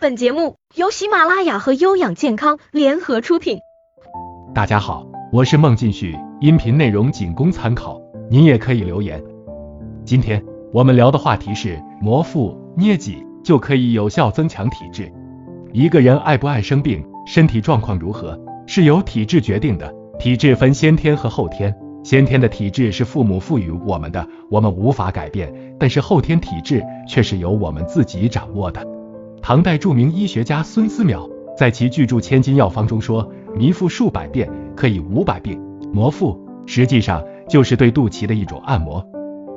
本节目由喜马拉雅和优养健康联合出品。大家好，我是孟进旭，音频内容仅供参考，您也可以留言。今天我们聊的话题是摩腹捏脊就可以有效增强体质。一个人爱不爱生病，身体状况如何，是由体质决定的。体质分先天和后天，先天的体质是父母赋予我们的，我们无法改变；但是后天体质却是由我们自己掌握的。唐代著名医学家孙思邈在其巨著《千金药方》中说：“迷腹数百遍，可以五百病。”摩腹实际上就是对肚脐的一种按摩。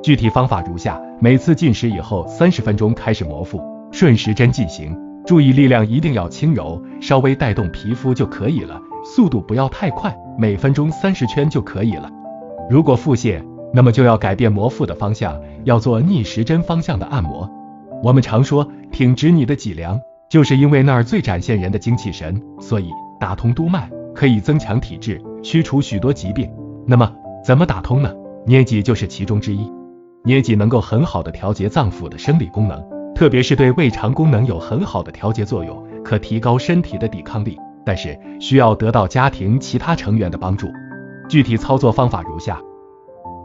具体方法如下：每次进食以后三十分钟开始摩腹，顺时针进行，注意力量一定要轻柔，稍微带动皮肤就可以了，速度不要太快，每分钟三十圈就可以了。如果腹泻，那么就要改变摩腹的方向，要做逆时针方向的按摩。我们常说。挺直你的脊梁，就是因为那儿最展现人的精气神，所以打通督脉可以增强体质，驱除许多疾病。那么怎么打通呢？捏脊就是其中之一。捏脊能够很好的调节脏腑的生理功能，特别是对胃肠功能有很好的调节作用，可提高身体的抵抗力。但是需要得到家庭其他成员的帮助。具体操作方法如下：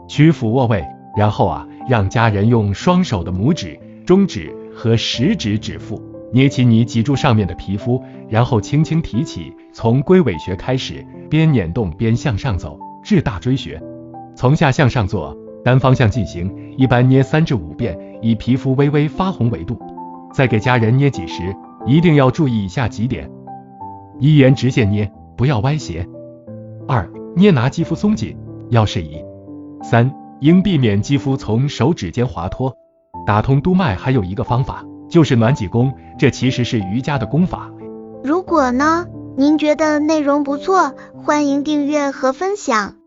取俯卧位，然后啊，让家人用双手的拇指、中指。和食指指腹捏起你脊柱上面的皮肤，然后轻轻提起，从龟尾穴开始，边捻动边向上走至大椎穴，从下向上做，单方向进行，一般捏三至五遍，以皮肤微微发红为度。在给家人捏脊时，一定要注意以下几点：一沿直线捏，不要歪斜；二捏拿肌肤松紧，要适宜；三应避免肌肤从手指间滑脱。打通督脉还有一个方法，就是暖脊功，这其实是瑜伽的功法。如果呢，您觉得内容不错，欢迎订阅和分享。